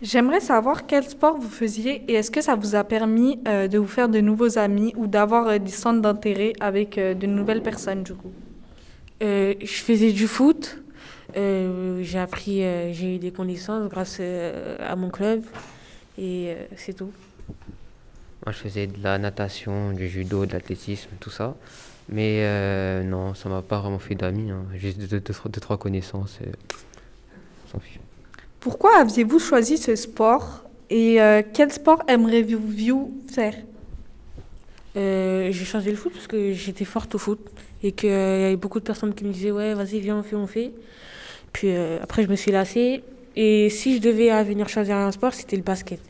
J'aimerais savoir quel sport vous faisiez et est-ce que ça vous a permis euh, de vous faire de nouveaux amis ou d'avoir euh, des centres d'intérêt avec euh, de nouvelles personnes du coup? Euh, je faisais du foot. Euh, j'ai appris, euh, j'ai eu des connaissances grâce euh, à mon club. Et euh, c'est tout. Moi, je faisais de la natation, du judo, de l'athlétisme, tout ça. Mais euh, non, ça m'a pas vraiment fait d'amis. hein. Juste deux, deux, deux, trois connaissances. Et... Pourquoi aviez-vous choisi ce sport et euh, quel sport aimeriez-vous faire? Euh, j'ai choisi le foot parce que j'étais forte au foot. Et qu'il y avait beaucoup de personnes qui me disaient Ouais, vas-y, viens, on fait, on fait. Puis euh, après, je me suis lassée. Et si je devais euh, venir choisir un sport, c'était le basket.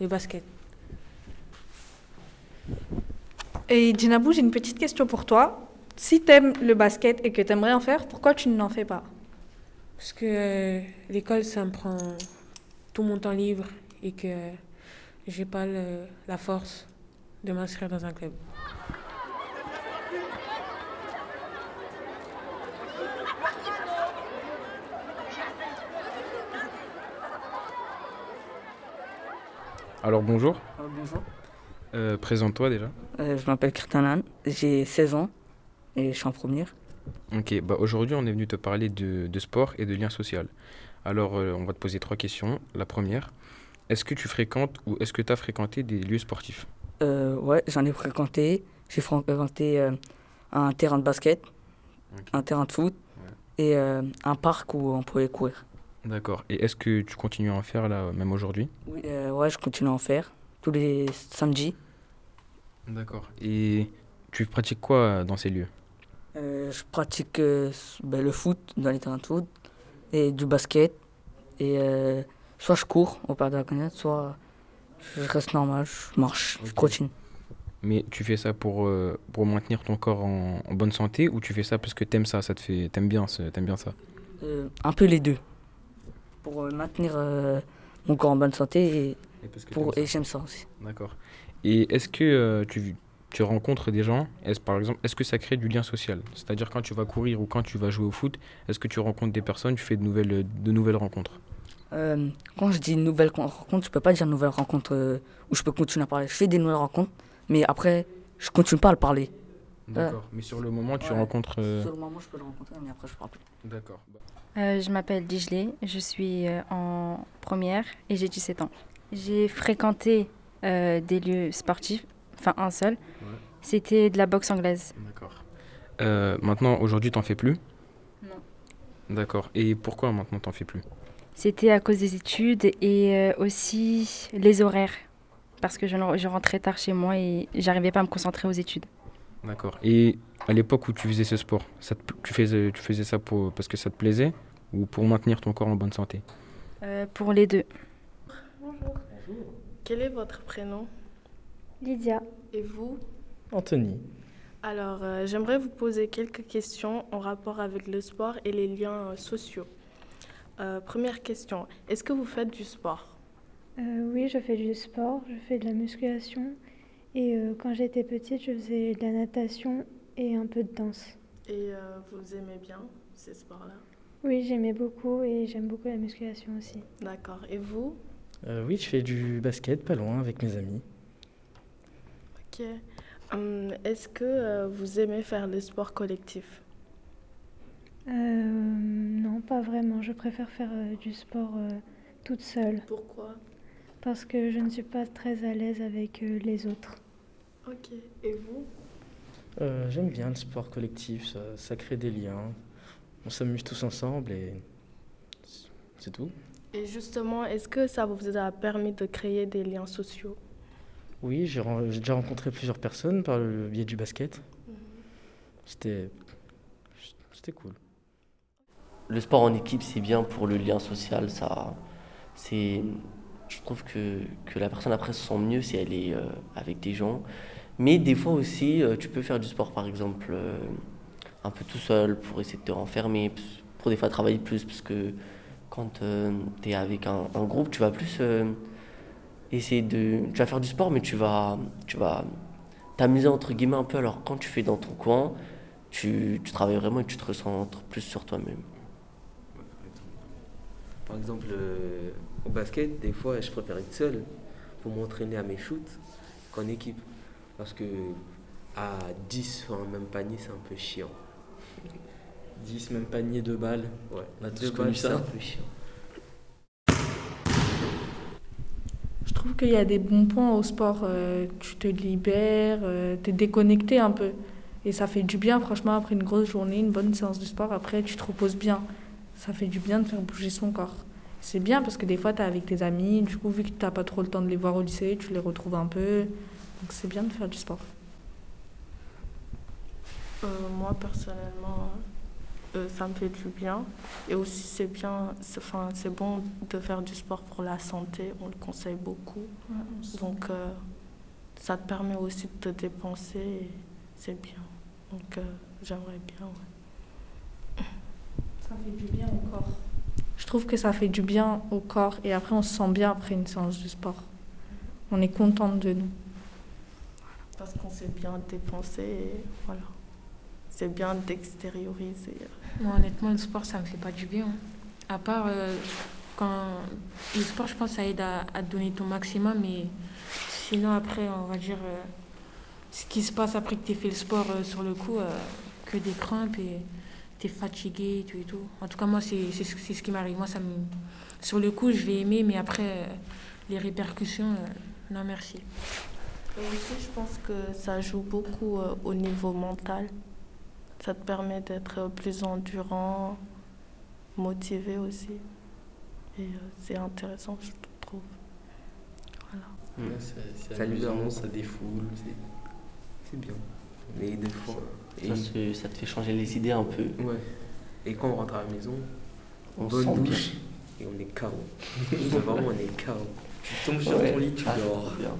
Le basket. Et Djinabou, j'ai une petite question pour toi. Si t'aimes le basket et que t'aimerais en faire, pourquoi tu n'en fais pas? Parce que euh, l'école, ça me prend tout mon temps libre et que j'ai pas le- la force de m'inscrire dans un club. Alors bonjour, Ah, bonjour. Euh, présente-toi déjà. Euh, je m'appelle Kirtanan, j'ai 16 ans et je suis en première. Ok, bah aujourd'hui on est venu te parler de, de sport et de lien social. Alors euh, on va te poser trois questions. La première, est-ce que tu fréquentes ou est-ce que tu as fréquenté des lieux sportifs? Euh, ouais, j'en ai fréquenté. J'ai fréquenté euh, un terrain de basket, Ok. un terrain de foot et euh, un parc où on pouvait courir. D'accord. Et est-ce que tu continues à en faire là, même aujourd'hui? Oui, euh, ouais, je continue à en faire tous les samedis. D'accord. Et tu pratiques quoi euh, dans ces lieux? Euh, je pratique euh, ben, le foot dans les terrains de foot et du basket. Et euh, soit je cours au parc de la Canette, soit je reste normal, je marche, je Ok. continue. Mais tu fais ça pour, pour maintenir ton corps en, en bonne santé ou tu fais ça parce que t'aimes ça, ça te fait, t'aimes bien, t'aimes bien ça? Un peu les deux. Pour maintenir mon corps en bonne santé et, Et j'aime ça aussi. D'accord. Et est-ce que tu, tu rencontres des gens est Par exemple, est-ce que ça crée du lien social? C'est-à-dire quand tu vas courir ou quand tu vas jouer au foot, est-ce que tu rencontres des personnes, tu fais de nouvelles, de nouvelles rencontres? Euh, quand je dis nouvelle con- rencontre, je peux pas dire nouvelle rencontre euh, où je peux continuer à parler. Je fais des nouvelles rencontres, mais après, je continue pas à le parler. D'accord. Mais sur le moment, tu Ouais. rencontres. euh, Sur le moment, je peux le rencontrer, mais après, je parle plus. D'accord. Euh, je m'appelle Dijlé, je suis euh, en première et j'ai 17 ans. J'ai fréquenté euh, des lieux sportifs, enfin un seul. C'était de la boxe anglaise. D'accord. Euh, maintenant, aujourd'hui, t'en fais plus? Non. D'accord. Et pourquoi maintenant t'en fais plus? C'était à cause des études et euh, aussi les horaires. Parce que je, je rentrais tard chez moi et j'arrivais pas à me concentrer aux études. D'accord. Et à l'époque où tu faisais ce sport, ça te- tu, faisais, tu faisais ça pour, parce que ça te plaisait ou pour maintenir ton corps en bonne santé? Euh, pour les deux. Quel est votre prénom? Lydia, Et vous? Anthony. Alors, euh, j'aimerais vous poser quelques questions en rapport avec le sport et les liens euh, sociaux. Euh, première question, est-ce que vous faites du sport? Euh, oui, je fais du sport, je fais de la musculation et euh, quand j'étais petite, je faisais de la natation et un peu de danse. Et euh, vous aimez bien ces sports-là? Oui, j'aimais beaucoup et j'aime beaucoup la musculation aussi. D'accord. Et vous? Euh, oui, je fais du basket pas loin avec mes amis. Ok. Hum, est-ce que euh, vous aimez faire le sport collectif Euh, non, pas vraiment. Je préfère faire euh, du sport euh, toute seule Pourquoi? Parce que je ne suis pas très à l'aise avec euh, les autres. Ok. Et vous? Euh, J'aime bien le sport collectif, ça, ça crée des liens. On s'amuse tous ensemble et c'est tout. Et justement, est-ce que ça vous a permis de créer des liens sociaux? Oui, j'ai déjà rencontré plusieurs personnes par le biais du basket. C'était c'était cool. Le sport en équipe, c'est bien pour le lien social. Ça, c'est, je trouve que, que la personne après se sent mieux si elle est euh, avec des gens. Mais des fois aussi, euh, tu peux faire du sport, par exemple, euh, un peu tout seul pour essayer de te renfermer, pour des fois travailler plus, parce que quand tu es avec un, un groupe, tu vas plus euh, essayer de... Tu vas faire du sport, mais tu vas, tu vas t'amuser, entre guillemets, un peu. Alors quand tu fais dans ton coin, tu, tu travailles vraiment et tu te recentres plus sur toi-même. Par exemple, euh, au basket, des fois, je préfère être seul pour m'entraîner à mes shoots qu'en équipe. Parce que à 10 sur un même panier, c'est un peu chiant. 10, même panier de balles. Ouais, On a tous connu balles, c'est ça. un peu chiant. Je trouve qu'il y a des bons points au sport. euh, tu te libères, tu es déconnecté un peu. Et ça fait du bien, franchement, après une grosse journée, une bonne séance de sport, après tu te reposes bien. Ça fait du bien de faire bouger son corps. C'est bien parce que des fois, tu es avec tes amis, du coup, vu que tu n'as pas trop le temps de les voir au lycée, tu les retrouves un peu. Donc c'est bien de faire du sport. Euh, moi, personnellement, euh, ça me fait du bien. Et aussi, c'est bien, c'est, enfin, c'est bon de faire du sport pour la santé. On le conseille beaucoup. Donc, euh, ça te permet aussi de te dépenser. Et c'est bien. Donc, euh, j'aimerais bien. ouais. Ça fait du bien au corps. Je trouve que ça fait du bien au corps et après on se sent bien après une séance de sport. On est contente de nous. Parce qu'on s'est bien dépensé. Et voilà. C'est bien d'extérioriser. Moi, honnêtement, le sport, ça me fait pas du bien. hein. À part euh, quand le sport, je pense, ça aide à, à donner ton maximum, mais sinon, après, on va dire euh, ce qui se passe après que tu fait le sport euh, sur le coup, que des crampes et tu es fatigué et tout et tout. En tout cas, moi, c'est c'est ce c'est ce qui m'arrive. Moi, ça me... sur le coup, je vais aimer, mais après, les répercussions, non, merci. Et aussi, je pense que ça joue beaucoup au niveau mental. Ça te permet d'être plus endurant, motivé aussi. Et euh, c'est intéressant, je trouve. Voilà. Ouais, c'est c'est Ça amusant, ça défoule. c'est- C'est bien. Mais des fois. Et, Ça, se- ça te fait changer les idées un peu. ouais. et quand on rentre à la maison, On bonne sent bien. douche et on est KO. Vraiment, on est KO. Tu tombes sur Ouais. ton lit, tu Ah, dors. c'est bien.